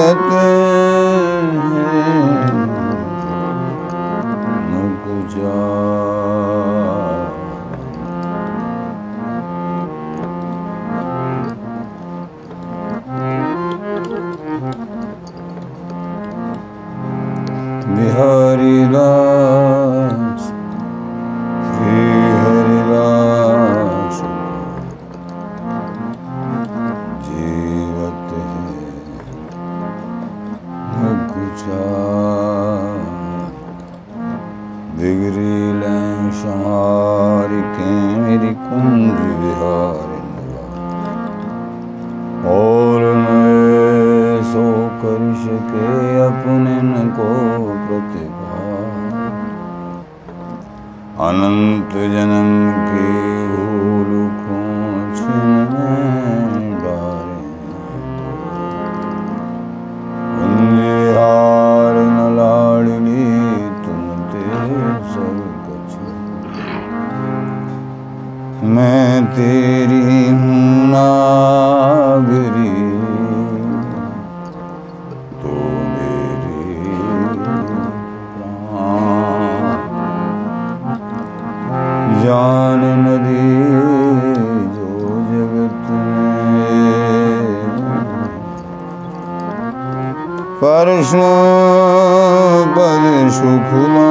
Bhagavate जान नदी जो जगत परशु पर सुखमा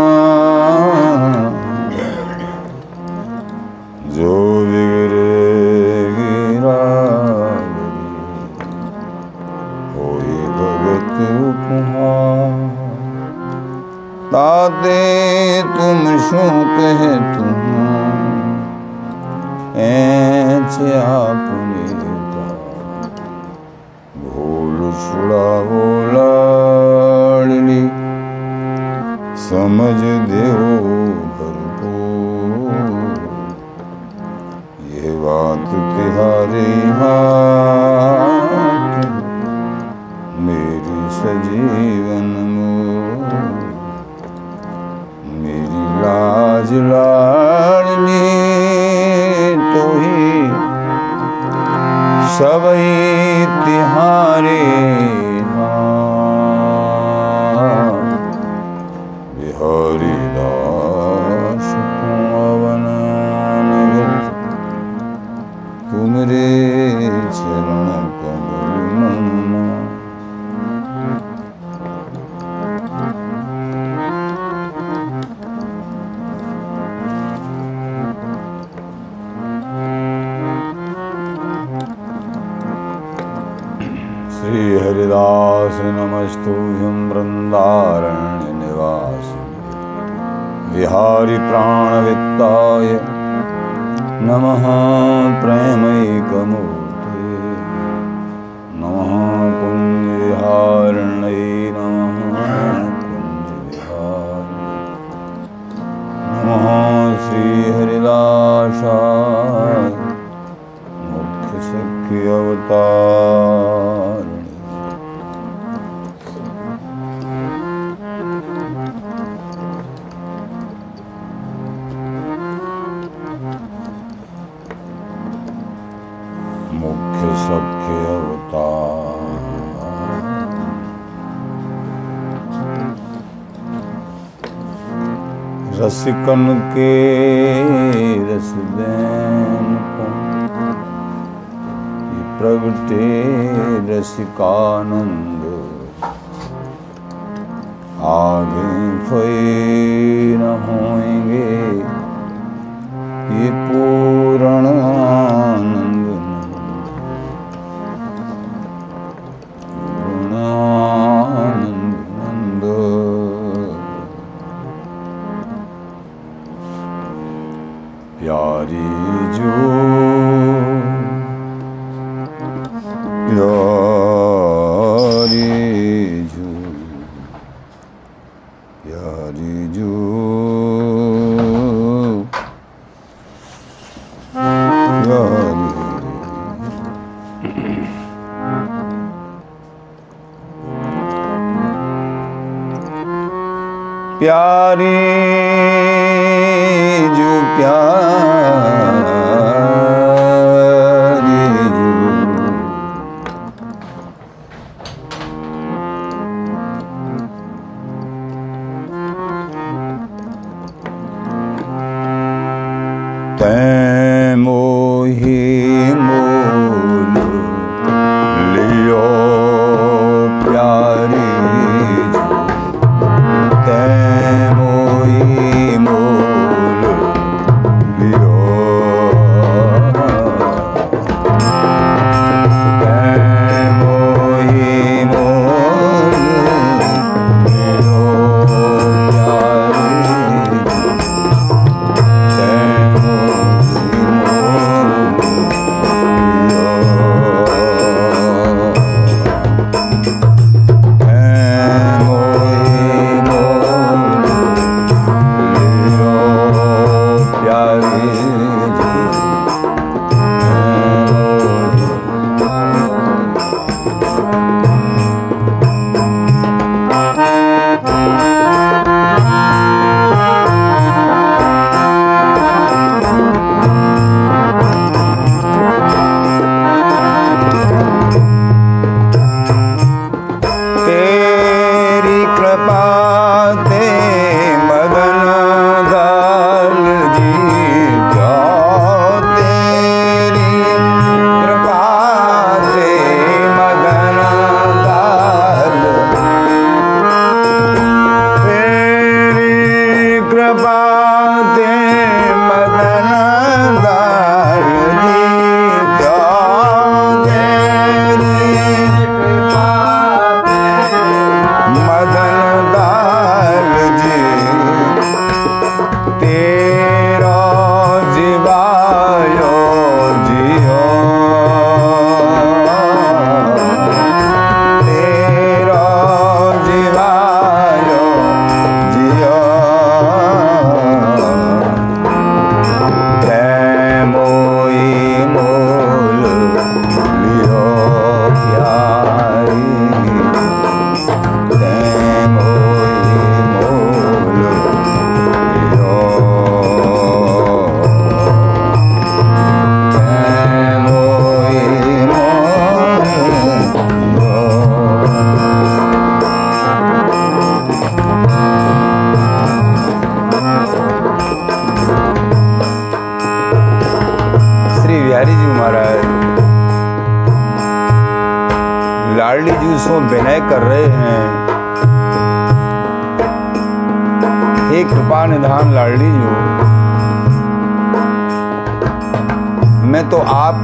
धारिप्राणवित्ताय नमः प्रेमैकमु। सिकन के रस प्रगटे रसिकानंद। आगे फे न होंगे ये पू 하리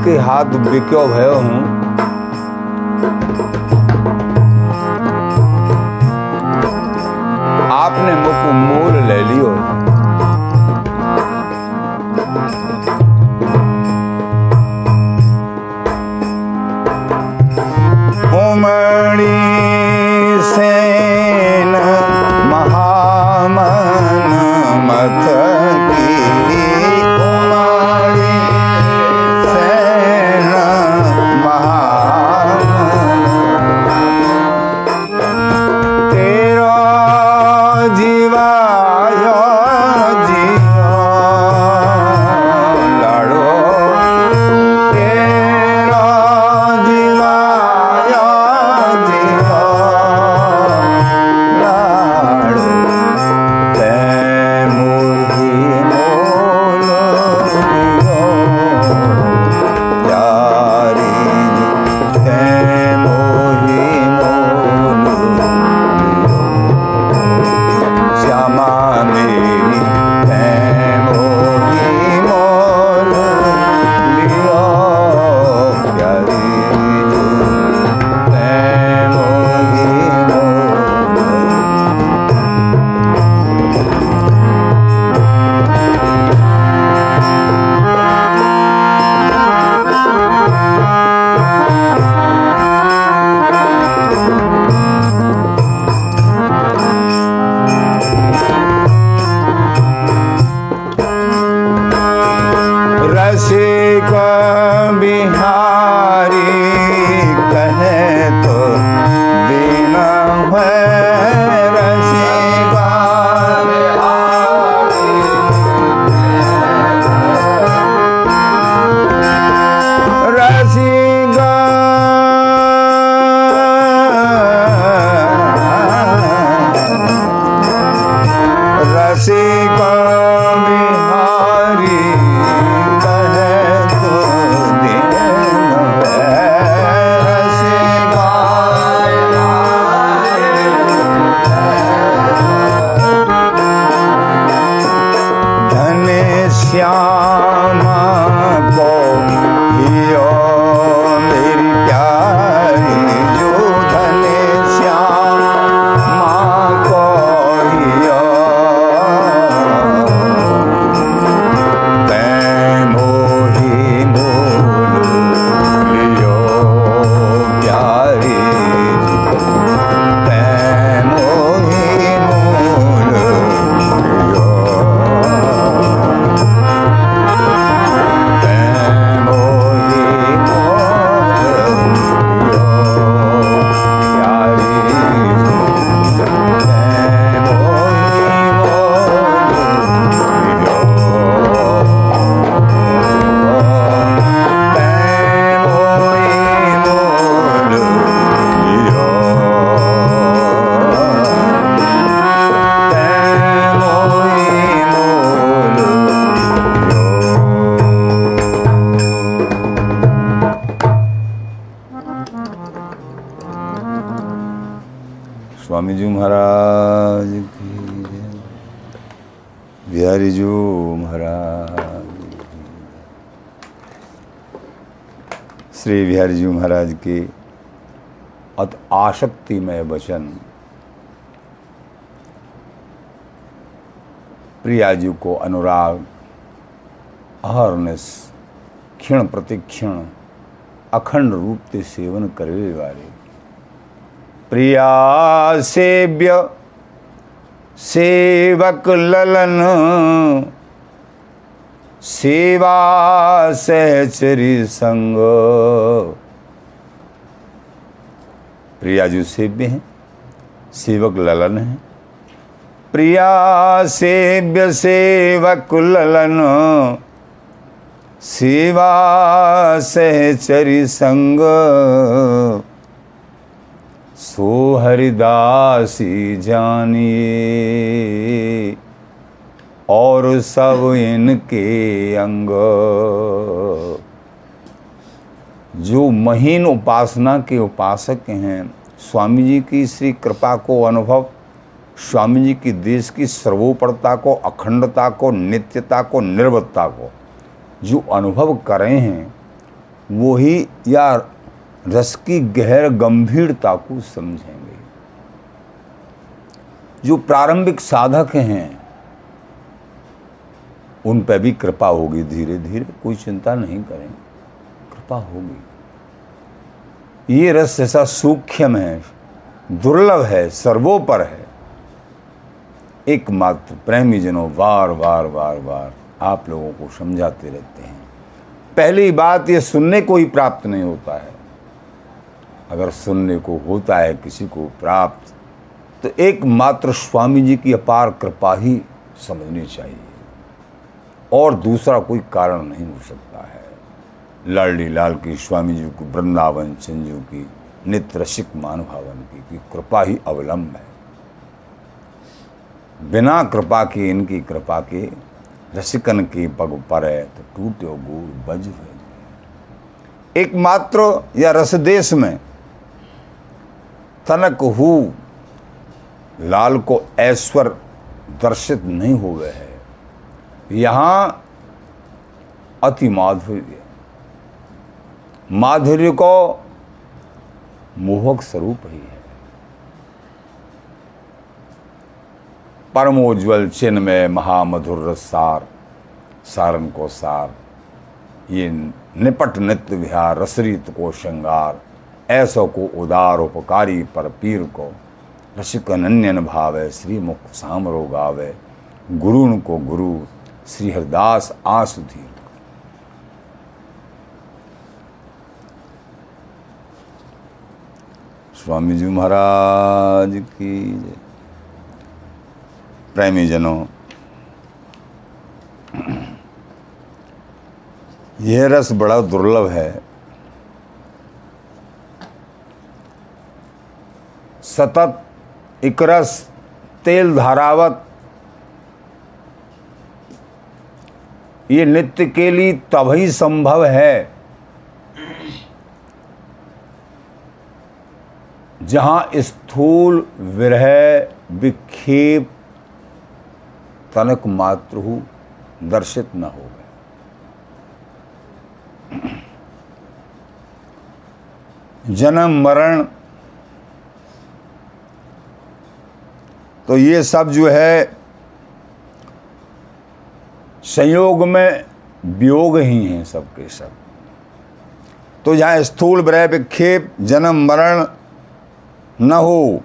के हाथ बिक्यो भयो हूँ? fazer. महाराज की अत आशक्तिमय वचन। प्रियाजी को अनुराग अहरनेस क्षण प्रतिक्षण, अखंड रूप से सेवन करे वाले। प्रिया सेव्य सेवक ललन, सेवा सहचरी संग। प्रिया जी सेव्य हैं, सेवक ललन हैं। प्रिया सेव्य, सेवक ललन। सेवा सहचरी संग। सो हरिदासी जानिए, और सब इनके अंग। जो महीन उपासना के उपासक हैं, स्वामी जी की श्री कृपा को अनुभव, स्वामी जी की देश की सर्वोपरता को, अखंडता को, नित्यता को निर्भरता को, जो अनुभव करें हैं वो ही या रस की गहर गंभीरता को समझेंगे। जो प्रारंभिक साधक हैं, उन पर भी कृपा होगी धीरे धीरे कोई चिंता नहीं करेंगे। कृपा होगी। ये रस ऐसा सूक्ष्म है, दुर्लभ है, सर्वोपर है। एकमात्र प्रेमी जनों बार बार बार बार आप लोगों को समझाते रहते हैं। पहली बात, ये सुनने को ही प्राप्त नहीं होता है। अगर सुनने को होता है, किसी को प्राप्त तो एकमात्र स्वामी जी की अपार कृपा ही समझनी चाहिए। और दूसरा कोई कारण नहीं हो सकता है। लाडली लाल की स्वामी जी की वृंदावन चंजू की नित्य रसिक मानभावन की, की कृपा ही अवलंब है। बिना कृपा के इनकी कृपा के रसिकन के पग पर है तो टूटे गोर बज एकमात्र या रसदेश में तनक हु लाल को ऐश्वर दर्शित नहीं हुए है। यहाँ अति माधुर्य। माधुर्य को मोहक स्वरूप ही है। परमोज्वल चिन्ह में महामधुर सार, सारन को सार, ये निपट नित्य विहार रसरीत को श्रृंगार, ऐसो को उदार उपकारी पर पीर को, रसिक अनन्यन भावे श्री मुख सामरो गावे, गुरुन को गुरु श्री हरदास आसुधीर। स्वामी जी महाराज की प्रेमी जनों यह रस बड़ा दुर्लभ है। सतत इकरस तेल धारावत, ये नित्य के लिए तभी संभव है। जहाँ स्थूल विरह विक्षेप तनक मात्र हो, दर्शित न हो गए। जन्म मरण तो ये सब जो है संयोग में वियोग ही हैं सबके सब। तो जहाँ स्थूल ब्रह विक्षेप, जन्म मरण न हो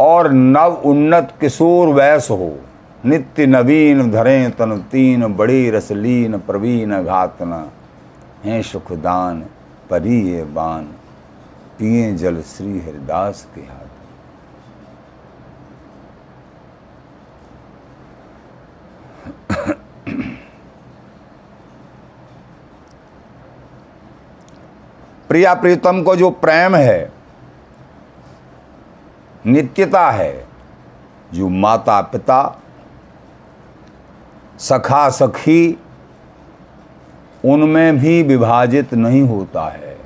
और नव उन्नत किशोर वैस हो। नित्य नवीन धरें तन तीन, बड़ी रसलीन प्रवीण घातना। हैं सुखदान परी ये बान। पिए जल श्री हरिदास के हाथ। प्रिया प्रीतम को जो प्रेम है नित्यता है। जो माता पिता सखा सखी उनमें भी विभाजित नहीं होता है।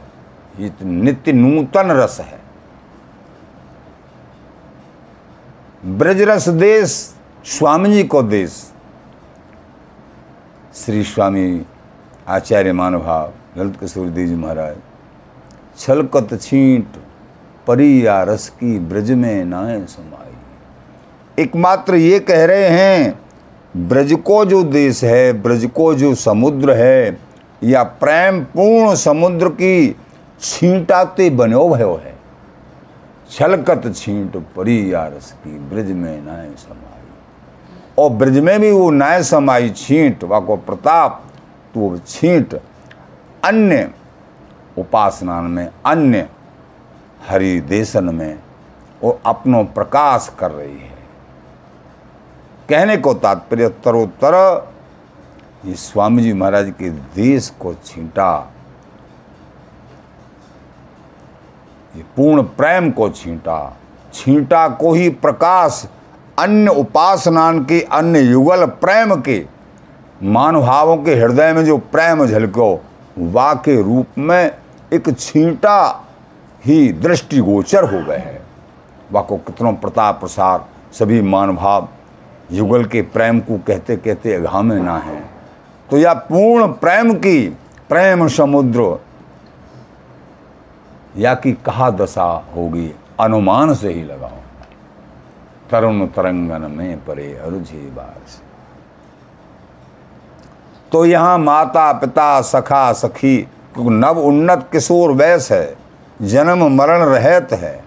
ये तो नित्य नूतन रस है। ब्रजरस देश, स्वामी जी को देश। श्री स्वामी आचार्य मानभाव ललित किशोर देव जी महाराज, छलकत छींट। परिया रस की ब्रज में नाए समाई। एकमात्र ये कह रहे हैं, ब्रज को जो देश है, ब्रज को जो समुद्र है, या प्रेम पूर्ण समुद्र की छींटाते बनो भयो है छलकत छींट परी यारस की ब्रज में नाय समाई। और ब्रज में भी वो नाय समाई छींट, वाको प्रताप तो वो छींट अन्य उपासना में अन्य हरिदेशन में वो अपनो प्रकाश कर रही है। कहने को तात्पर्य उत्तरोत्तर ये स्वामी जी महाराज के देश को छींटा, ये पूर्ण प्रेम को छींटा छींटा को ही प्रकाश अन्य उपासनान के, अन्य युगल प्रेम के मानुभावों के हृदय में जो प्रेम झलको वा के रूप में एक छींटा ही दृष्टिगोचर हो गए हैं। वाको कितनों प्रताप प्रसार सभी मानभाव युगल के प्रेम को कहते कहते अघामे ना है। तो यह पूर्ण प्रेम की, प्रेम समुद्र, या कि कहा दशा होगी, अनुमान से ही लगाओ तरुण तरंगन में परे अरुझे बार तो यहाँ माता पिता सखा सखी, क्योंकि नव उन्नत किशोर वैस है। जन्म मरण रहत है,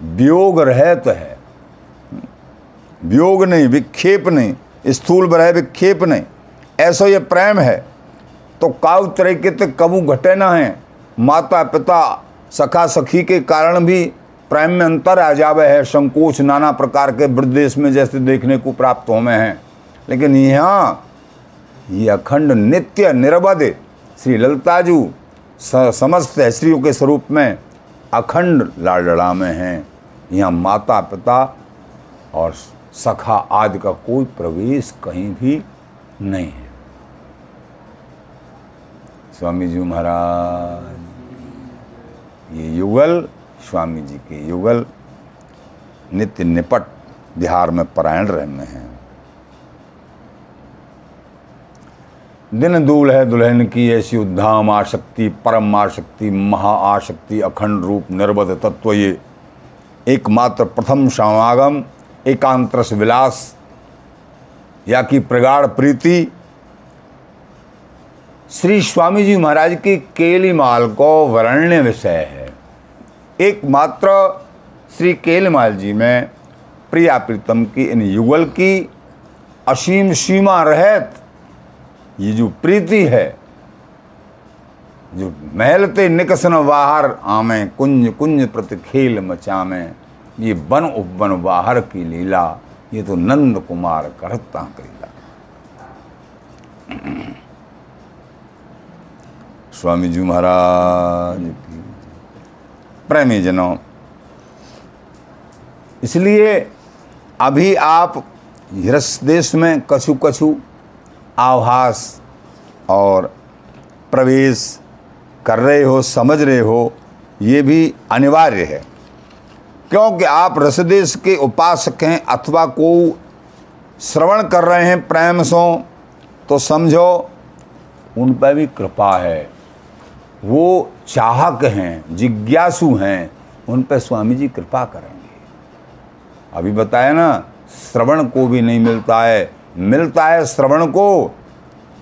वियोग रहत है। वियोग नहीं, विक्षेप नहीं, स्थूल बरह विक्षेप नहीं। ऐसा ये प्रेम है तो काउ तरीके तक कबू घटे ना है। माता पिता सखा सखी के कारण भी प्रेम में अंतर आ जावे है। संकोच नाना प्रकार के वृद्देश में जैसे देखने को प्राप्त हो में हैं। लेकिन यहाँ, ये अखंड नित्य निरवध, श्री ललिताजू समस्त स्त्रियों के स्वरूप में अखंड लाडड़ा में हैं। यहाँ माता पिता और सखा आदि का कोई प्रवेश कहीं भी नहीं है। स्वामी जी महाराज, ये युगल स्वामी जी के युगल नित्य निपट बिहार में परायण रहने हैं। दिन दूल है दुल्हन की ऐसी उद्धाम, आशक्ति, परम आशक्ति, महा आशक्ति, अखंड रूप निर्बध तत्व ये। एकमात्र प्रथम समागम एकांतरस विलास, या कि प्रगाढ़ प्रीति। श्री स्वामी जी महाराज की केली माल को वर्ण्य विषय है। एकमात्र श्री केलीमाल जी में प्रिया प्रीतम की इन युगल की असीम सीमा रहत ये जो प्रीति है, जो महलते निकसन बाहर आमे, कुंज कुंज प्रति खेल मचामे, ये वन उपवन बाहर की लीला, ये तो नंद कुमार करता करीला स्वामी जी महाराज की प्रेमी जनों, इसलिए अभी आप हिरस देश में कछु कछु आभास और प्रवेश कर रहे हो, समझ रहे हो, ये भी अनिवार्य है। क्योंकि आप रसदेश के उपासक हैं अथवा को श्रवण कर रहे हैं प्रेम सो तो समझो, उन पर भी कृपा है। वो चाहक हैं, जिज्ञासु हैं, उन पर स्वामी जी कृपा करेंगे। अभी बताया ना, श्रवण को भी नहीं मिलता है मिलता है श्रवण को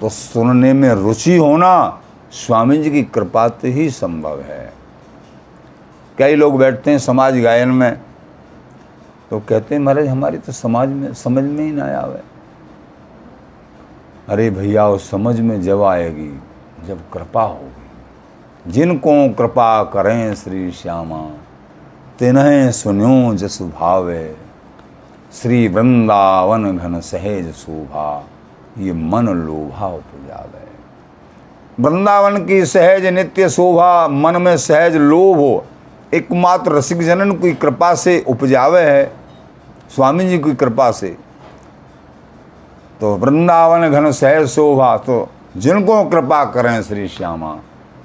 तो सुनने में रुचि होना स्वामी जी की कृपा से ही संभव है। कई लोग बैठते हैं समाज गायन में तो कहते हैं, महाराज, हमारी तो समाज में, समझ में ही ना आवे। अरे भैया वो समझ में जब आएगी, जब कृपा होगी। जिनको कृपा करें श्री श्यामा, तिन्हें सुनो जसु भावे। श्री वृंदावन घन सहेज शोभा। ये मन लोभा उपजावे। वृंदावन की सहज नित्य शोभा मन में सहज लोभ एकमात्र रसिक जनन की कृपा से उपजावे है स्वामी जी की कृपा से। तो वृंदावन घन सहज शोभा तो जिनको कृपा करें श्री श्यामा,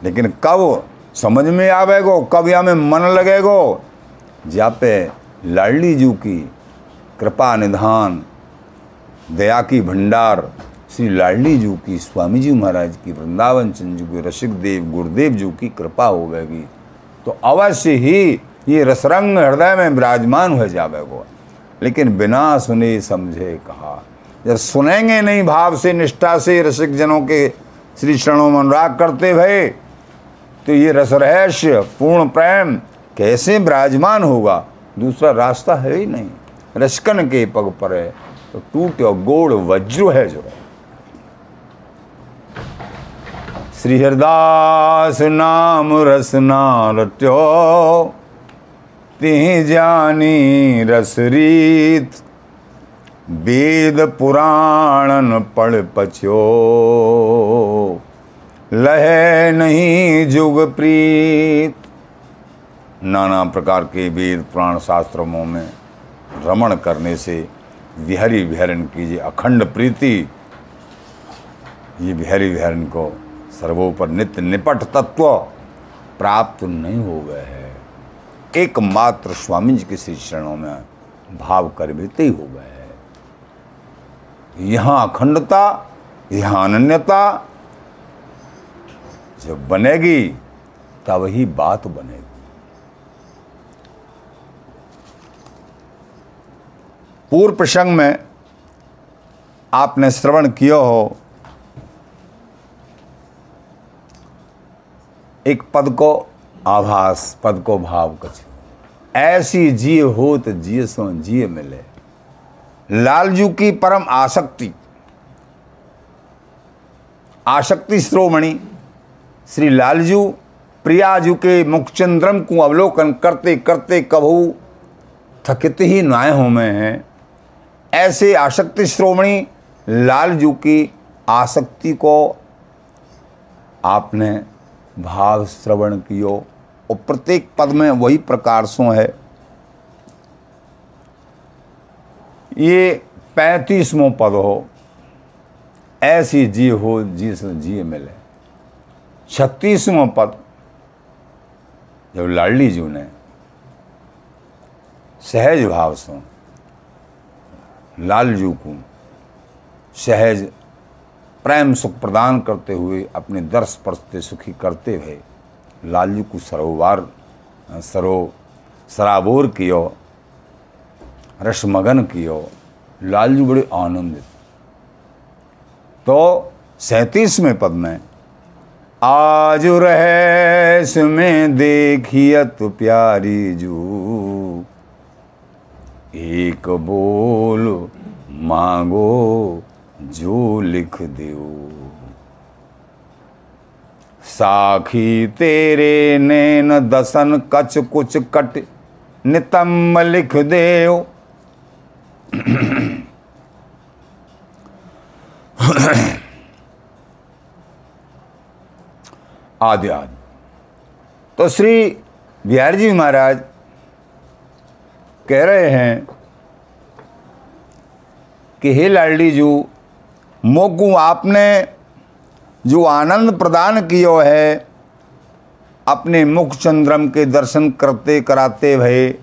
लेकिन कब समझ में आवेगो, कब या में मन लगेगो जा पे लाडली जू की कृपा निधान, दया की भंडार, श्री लाडली जू की, स्वामी जी महाराज की, वृंदावन चंद जी की रसिक देव, गुरुदेव जू की कृपा हो गएगी तो अवश्य ही ये रसरंग हृदय में विराजमान हो जाएगा। लेकिन बिना सुने समझे कहा, जब सुनेंगे नहीं भाव से, निष्ठा से रसिक जनों के श्री चरणों में अनुराग करते भय तो ये रस रहस्य पूर्ण प्रेम कैसे विराजमान होगा? दूसरा रास्ता है ही नहीं। रसकन के पग पर तो टूट गोड़ वज्र है जो। श्री हरदास नाम रसना रट्यो ती जानी रस रीत, वेद पुराणन पढ़ पछो लहे नहीं जुग प्रीत, नाना प्रकार के वेद पुराण शास्त्रों में रमण करने से विहरी विहरण कीजिए अखंड प्रीति, ये विहरी विहरण को सर्वोपर नित्य निपट तत्व प्राप्त नहीं हो गए हैं। एकमात्र स्वामी जी के श्री चरणों में भाव कर ही हो गए हैं। यहाँ अखंडता, यहाँ अनन्यता जब बनेगी, तब ही बात बनेगी। पूर्व प्रसंग में आपने श्रवण किया हो, एक पद को आभास, पद को भाव कछ। ऐसी हो तो जिय सो जिय मिले। लालजू की परम आसक्ति आसक्ति श्रोमणि, श्री लालजू प्रियाजू के मुखचंद्रम को अवलोकन करते करते कभू थकित ही नाय हो में हैं। ऐसे आसक्ति श्रोमणी लालजू की आसक्ति को आपने भाव श्रवण कियो और प्रत्येक पद में वही प्रकार सो है। ये पैंतीसवों पद हो। ऐसी जी हो जिस जी मिले। छत्तीसवां पद जब लाडली जी ने सहज भाव से लालजू को सहज प्रेम सुख प्रदान करते हुए अपने दर्श परस्ते सुखी करते हुए लालजू को सरोवार, सरो, सराबोर कियो, रसमगन कियो लालजू बड़े आनंदित। तो सैतीसवें पद में, आज रहस में देखियत प्यारी जू एक बोल मांगो, जो लिख दियो साखी तेरे नैन दसन कच कुछ कट, नितम लिख देओ। आदि आदि। तो श्री बिहार जी महाराज कह रहे हैं कि हे लाडली जू मोकू आपने जो आनंद प्रदान कियो है, अपने मुख चंद्रम के दर्शन करते कराते भये,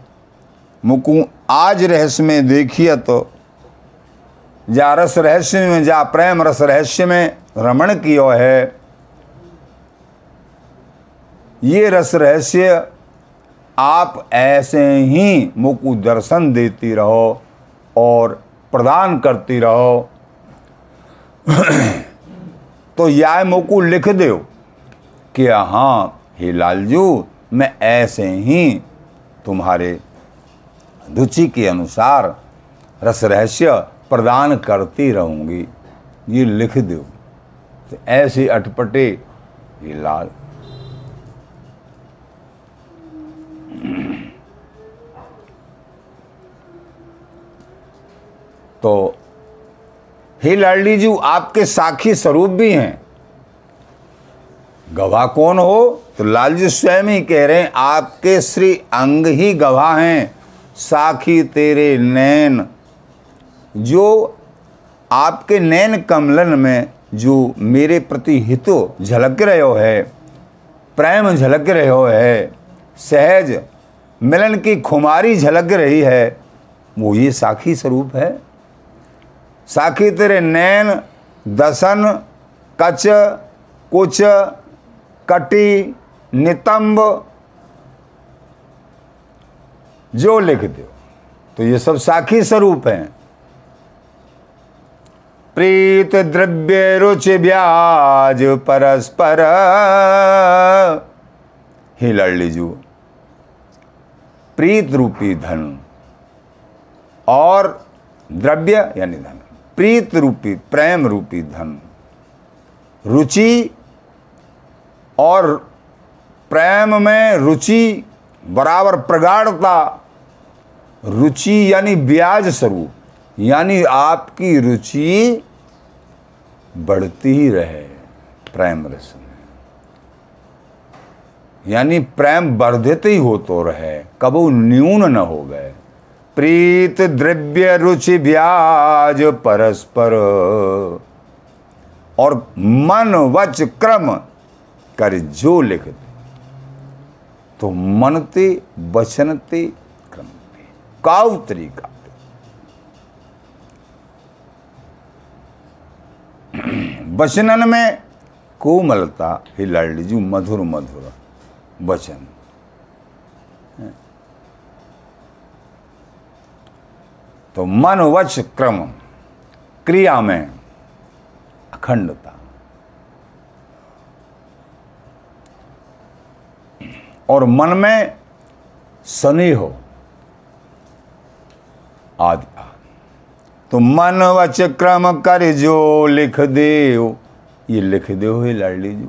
मुकु आज रहस्य में देखिए तो जा रस रहस्य में, जा प्रेम रस रहस्य में रमण कियो है। ये रस रहस्य आप ऐसे ही मुकु दर्शन देती रहो और प्रदान करती रहो। तो या मोकू लिख दो कि हाँ हे लालजू, मैं ऐसे ही तुम्हारे रुचि के अनुसार रस रहस्य प्रदान करती रहूँगी। ये लिख दो तो ऐसे अटपटे ये लाल तो हे लाडली जी, आपके साखी स्वरूप भी हैं। गवाह कौन हो? तो लालजी स्वयं ही कह रहे हैं, आपके श्री अंग ही गवाह हैं। साखी तेरे नैन। जो आपके नैन कमलन में, जो मेरे प्रति हितो झलक रहे हो है, प्रेम झलक रहे हो है। सहज मिलन की खुमारी झलक रही है, वो ये साखी स्वरूप है। साखी तेरे नैन, दसन, कच, कुच, कटी, नितंब, जो लिख दो। तो ये सब साखी स्वरूप हैं। प्रीत द्रव्य रुचि ब्याज परस्पर। ही लड़ लीजू प्रीत रूपी धन और द्रव्य यानी धन। प्रीत रूपी प्रेम रूपी धन। रुचि और प्रेम में रुचि, बराबर प्रगाढ़ता। रुचि यानी ब्याज स्वरूप, यानी आपकी रुचि बढ़ती ही रहे प्रेम रस में। यानी प्रेम वर्धित ही हो तो रहे। कबू न्यून न हो गए प्रीत द्रव्य रुचि ब्याज परस्पर। और मन वच क्रम कर जो लिख तो मनते बचनते क्रमते काव तरीका वचनन में कोमलता, ही लाडलीजू मधुर मधुर वचन। तो मन वच क्रम क्रिया में अखंडता। और मन में स्नेह आदि। तो मन वच क्रम कर जो लिख दे ये लिख दे हो लाडली जू।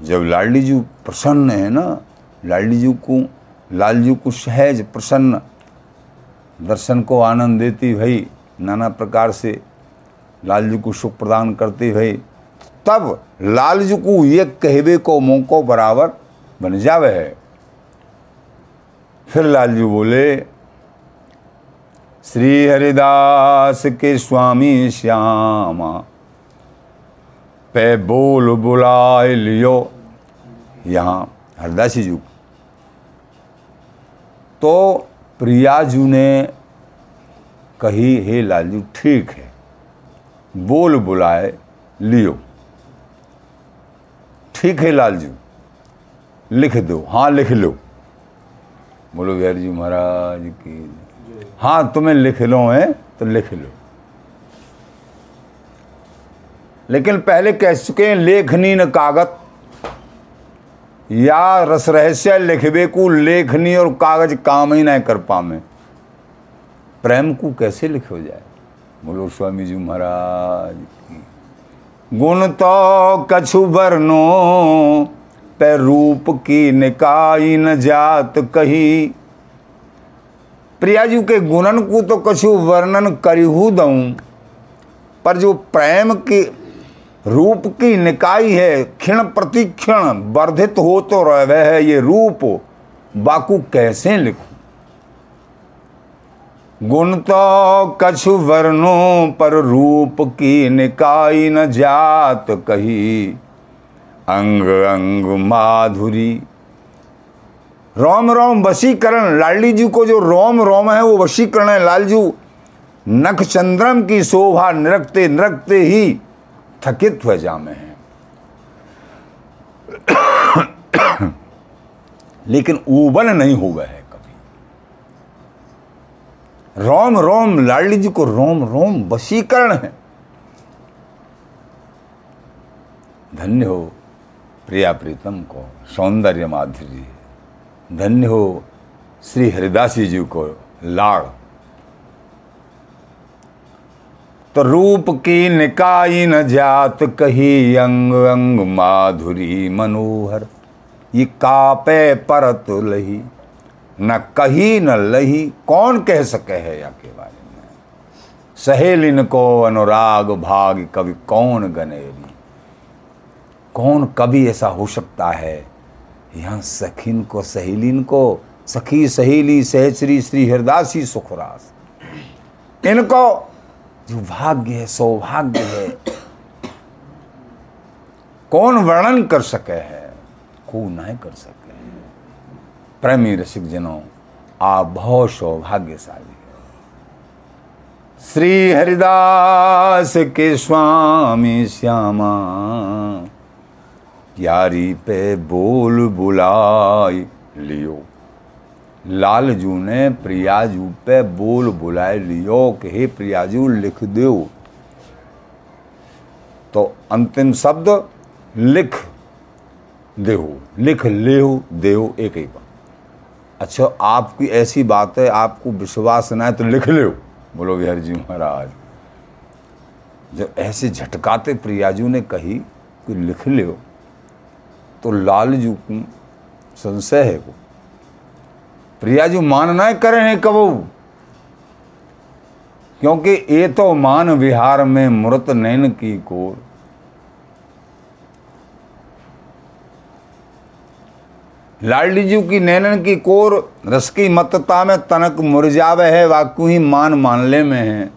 जब लाडली जू प्रसन्न है ना, लाडली जू को लाल जू को सहज प्रसन्न दर्शन को आनंद देती भई, नाना प्रकार से लाल जी को सुख प्रदान करती भई। तब लाल जी को ये कहवे को मौको बराबर बन जावे है। फिर लाल जी बोले श्री हरिदास के स्वामी श्यामा, पे बोल बुलाए लियो। यहाँ हरदासी जी तो प्रियाजू ने कही, हे लालजू, ठीक है। बोल बुलाए, लियो। ठीक है लालजू, लिख दो। हाँ लिख लो। बोलो बिहारी जी महाराज की हाँ तुम्हें लिख लो, है तो लिख लो। लेकिन पहले कह चुके हैं, लेखनी न कागत। या रस रहस्य लिखबे को लेखनी और कागज़ काम ही ना कर पामे। प्रेम को कैसे लिखो जाए? बोलो, स्वामी जी महाराज, गुण तो कछु वर्णो पे रूप की निकाई न जात कही। प्रिया जी के गुणन को तो कछु वर्णन करिहू दऊं, पर जो प्रेम की रूप की निकाय है, क्षण प्रतिक्षण वर्धित हो तो रहे है ये रूप। बाकू कैसे लिखू? गुण तो कछु वर्णों पर रूप की निकाय न जात कही। अंग अंग माधुरी। रोम रोम वशीकरण लाली जी को जो रोम रोम है वो वशीकरण है। लालजू नख चंद्रम की शोभा निरखते निरखते ही थकित वजह में है। लेकिन ऊबन नहीं हुआ है कभी। रोम रोम लाडली जी को रोम रोम, वशीकरण है। धन्य हो प्रिया प्रीतम को, सौंदर्य माधुरी। धन्य हो श्री हरिदासी जी को, लाड़ तो रूप की निकाई न जात कही अंग अंग माधुरी मनोहर। ये कापे परत लही, न कही न लही, कौन कह सके है या के बारे में? सहेलिन को अनुराग भाग कवि कौन गनेरी? कौन कभी ऐसा हो सकता है? यहाँ सखिन को, सहेलिन को, सखी सहेली सहचरी श्री हरदासी सुखरास। इनको जो भाग्य है, सौभाग्य है, कौन वर्णन कर सके है को नहीं कर सके है। प्रेमी रसिक जनों, आप बहुत सौभाग्यशाली है। श्री हरिदास के स्वामी श्यामा यारी पे बोल बुलाई लियो। लालजू ने प्रियाजू पे बोल बुलाए, लियो कि हे प्रियाजू लिख दो तो अंतिम शब्द, लिख देहो लिख लेहो देहो एक ही बात अच्छा आपकी ऐसी बात है, आपको विश्वास ना है तो लिख लो बोलो बिहारी जी महाराज। जब ऐसे झटकाते प्रियाजू ने कही कि लिख लो तो लालजू को संशय है को प्रिया जी, मान ना करे हैं कबू। क्योंकि ये तो मान विहार में मृत नैन की कोर। लाडली जी की नैनन की कोर, रस की मतता में तनक मुरझावे है, वाकू ही मान मानले में है।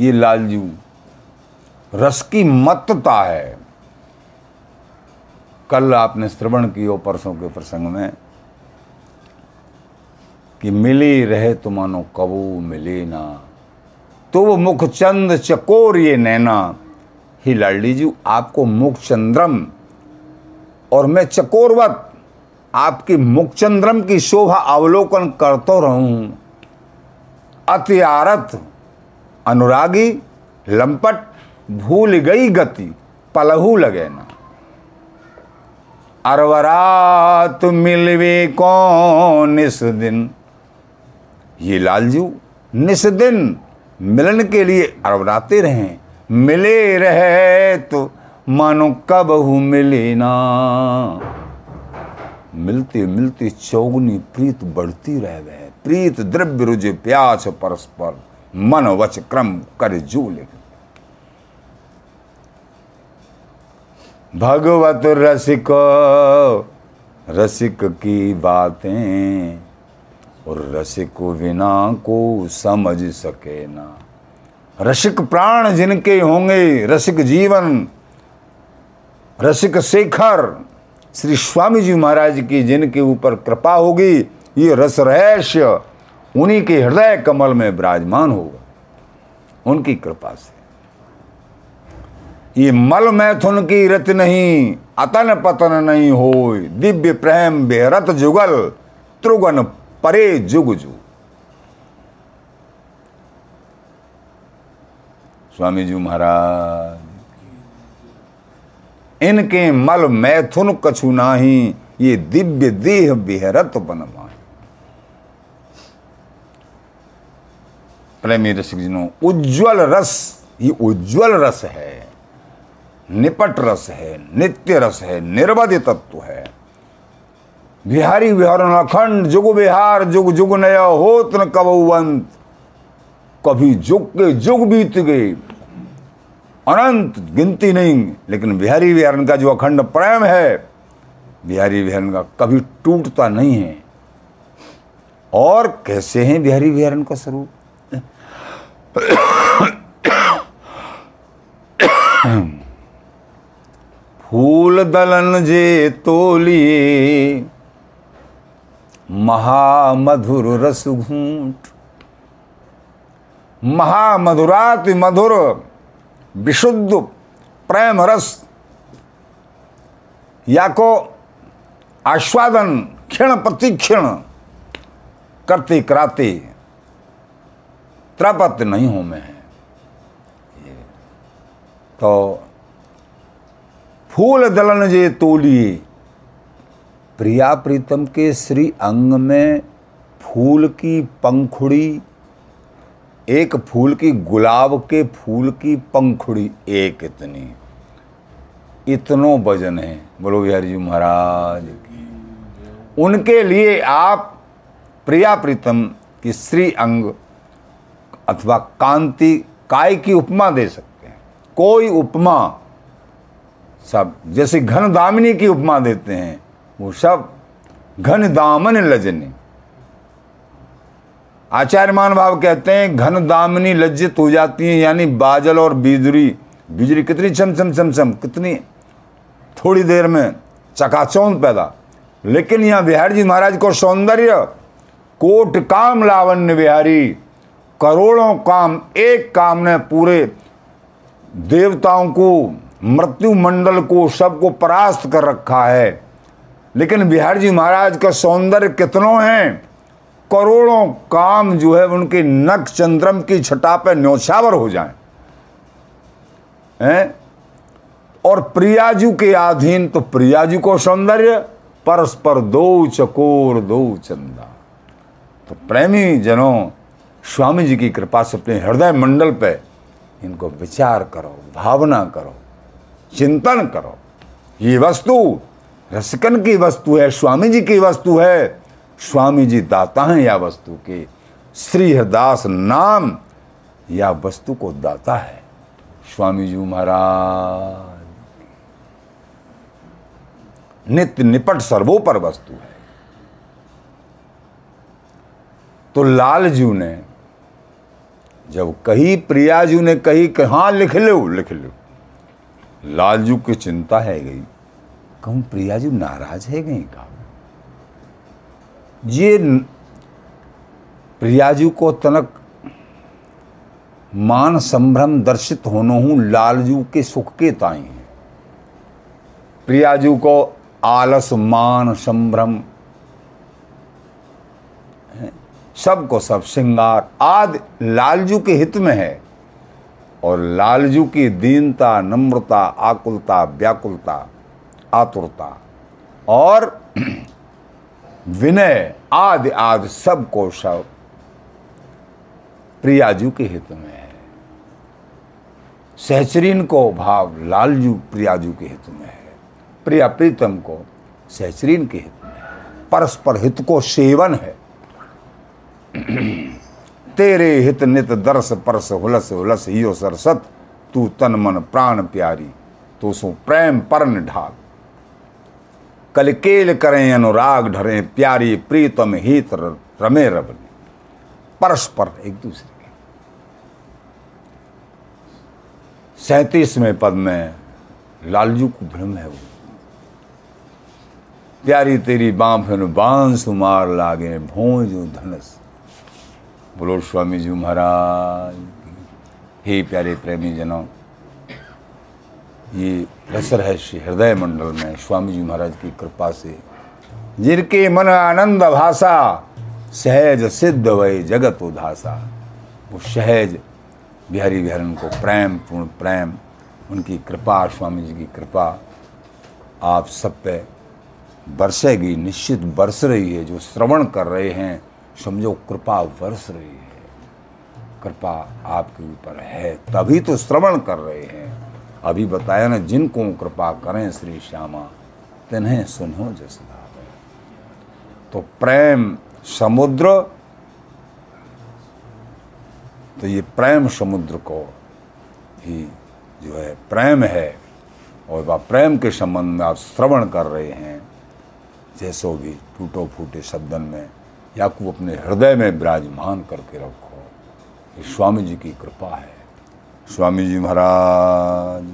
ये लालजू, रस की मतता है। कल आपने श्रवण कियो परसों के प्रसंग में। कि मिली रहे तो मानो कबू मिले ना। तो वो मुख चंद चकोर ये नैना, ही लाडी जी, आपको मुख चंद्रम और मैं चकोरवत, आपकी मुख चंद्रम की शोभा अवलोकन करतो रहूँ। अति आरत अनुरागी, लंपट, भूल गई गति, पलहू लगे ना। अरवरात मिलवे कौन इस दिन? ये लालजू निस दिन मिलन के लिए अरवराते रहे। मिले रहे तो मानो कब हूँ मिले ना। मिलते मिलते चौगनी प्रीत बढ़ती रह गए। प्रीत द्रव्य रुझे प्यास परस्पर। मन वच क्रम कर जो लिख भगवत रसिक रसिक की बातें। और रसिक बिना को समझ सके ना। रसिक प्राण जिनके होंगे, रसिक जीवन, रसिक शेखर, श्री स्वामी जी महाराज की जिनके ऊपर कृपा होगी, ये रस रहस्य उन्हीं के हृदय कमल में विराजमान होगा, उनकी कृपा से। ये मल मैथुन की रत नहीं, अतन पतन नहीं हो दिव्य प्रेम बेहरत जुगल, त्रुगन परे जुग जुग स्वामी जी महाराज, इनके मल मैथुन कछु नाही, ये दिव्य देह बेहरत बनमाए प्रेमी रसिक जिनो, उज्जवल रस, ये उज्जवल रस है, निपट रस है, नित्य रस है निर्वध तत्व है। बिहारी विहरण अखंड जुग बिहार, जुग जुग नया होत न कबंत कभी जुग के जुग बीत गए। अनंत गिनती नहीं, लेकिन बिहारी विहारन का जो अखंड प्रेम है, बिहारी विहारन का कभी टूटता नहीं है। और कैसे हैं बिहारी विहारन का स्वरूप? फूल दलन जे तोलिए महामधुर रस घूंट महामधुराति मधुर विशुद्ध प्रेम रस या को आस्वादन क्षण प्रतिक्षण करते कराते। त्रपत नहीं हूँ मैं। तो फूल दलन जे तोलिए प्रिया प्रीतम के श्री अंग में फूल की पंखुड़ी, एक फूल की गुलाब के फूल की पंखुड़ी, एक इतनी। इतनो वज़न है। बोलो बिहारी जी महाराज की। उनके लिए आप प्रिया प्रीतम की श्री अंग अथवा कांति, काय की उपमा दे सकते हैं। कोई उपमा, सब, जैसे घन दामिनी की उपमा देते हैं वो सब घन दामन लजनी। आचार्य मान भाव कहते हैं, घन दामनी लज्जित हो जाती है, यानी बाजल और बिजली बिजली कितनी चम चम चम चम कितनी थोड़ी देर में चकाचौंध पैदा। लेकिन यहाँ बिहार जी महाराज को सौंदर्य, कोट काम, लावण्य बिहारी, करोड़ों काम, एक काम ने पूरे देवताओं को मृत्यु मंडल को, सबको परास्त कर रखा है। लेकिन बिहार जी महाराज का सौंदर्य कितनों हैं? करोड़ों काम जो है उनके नक चंद्रम की छटा पे न्योछावर हो जाए। हैं? और प्रियाजू के अधीन तो प्रियाजू को सौंदर्य, परस्पर दो चकोर, दो चंदा। तो प्रेमी जनों, स्वामी जी की कृपा से अपने हृदय मंडल पे इनको विचार करो, भावना करो, चिंतन करो। ये वस्तु रसिकन की वस्तु है स्वामी जी की वस्तु है। स्वामी जी दाता हैं या वस्तु के। श्री हरदास नाम या वस्तु को दाता है। स्वामी जी महाराज नित्य निपट सर्वोपर वस्तु है। तो लालजू ने, जब कही, प्रियाजू ने कही कि हाँ लिख लो लिख लो। लालजू की चिंता है गई। कहूँ प्रिया जी नाराज़ है कहीं का? ये प्रियाजू को तनक मान संभ्रम दर्शित होनो हूँ, लालजू के सुख के ताई है। प्रियाजू को आलस, मान, संभ्रम सबको सब, श्रृंगार, आदि लालजू के हित में है। और लालजू की दीनता, नम्रता, आकुलता, व्याकुलता आतुरता और विनय आदि आदि सब प्रियाजू के हित में है। सहचरीन को भाव लालजू प्रियाजू के हित में है। प्रिया प्रीतम को सहचरीन के हित में है। परस्पर हित को सेवन है। तेरे हित नित दर्श परस हुलस हुलस हियो सरसत, तू तन मन प्राण प्यारी तो सो प्रेम परन ढाल। कलकेल करें अनुराग, ढरे प्यारी प्रीतम हित रमे रबनी परस्पर एक दूसरे के। सैतीसवें पद में लालजू को भ्रम है वो। प्यारी तेरी बांफन बाँस मार लागे, भोज धनस। बोलो स्वामी जी महाराज, हे प्यारे प्रेमी जनों ये रस रहस्य हृदय मंडल में स्वामी जी महाराज की कृपा से। जिनके मन आनंद भाषा सहज सिद्ध वय जगत उदासा। वो सहज बिहारी बिहारन को प्रेम, पूर्ण प्रेम, उनकी कृपा, स्वामी जी की कृपा आप सब पे बरसेगी, निश्चित बरस रही है। जो श्रवण कर रहे हैं, समझो कृपा बरस रही है। कृपा आपके ऊपर है, तभी तो श्रवण कर रहे हैं। अभी बताया ना, जिनको कृपा करें श्री श्यामा, तिन्हें सुनो जस तो प्रेम समुद्र तो ये प्रेम समुद्र को ही जो है, प्रेम है, और वह प्रेम के संबंध में आप श्रवण कर रहे हैं, जैसो भी टूटो फूटे शब्दन में, या को अपने हृदय में विराजमान करके रखो। ये स्वामी जी की कृपा है। स्वामी जी महाराज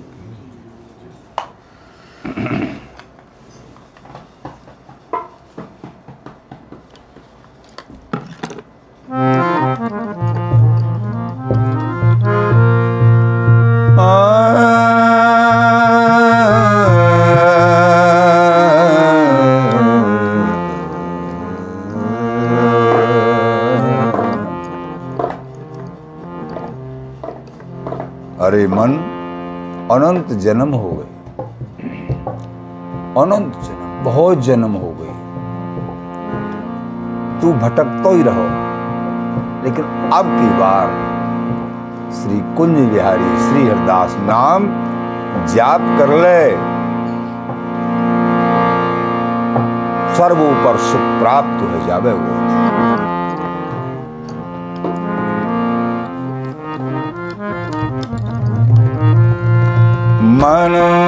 जन्म हो गए। अनंत जन्म, बहुत जन्म हो गए। तू भटकता ही रहो। लेकिन अब की बार श्री कुंज बिहारी, श्री हरदास नाम जाप कर ले। सर्व ऊपर सुख प्राप्त हो जावे वो। मन मेरे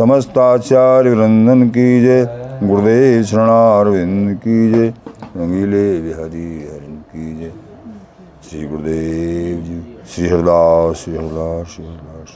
जय रंजन की जय गुरुदेव शरणारविंद की जय रंगीले बिहारी हरिन की जय श्री गुरुदेव जी श्री हरदास श्री हरदास श्री हरदास।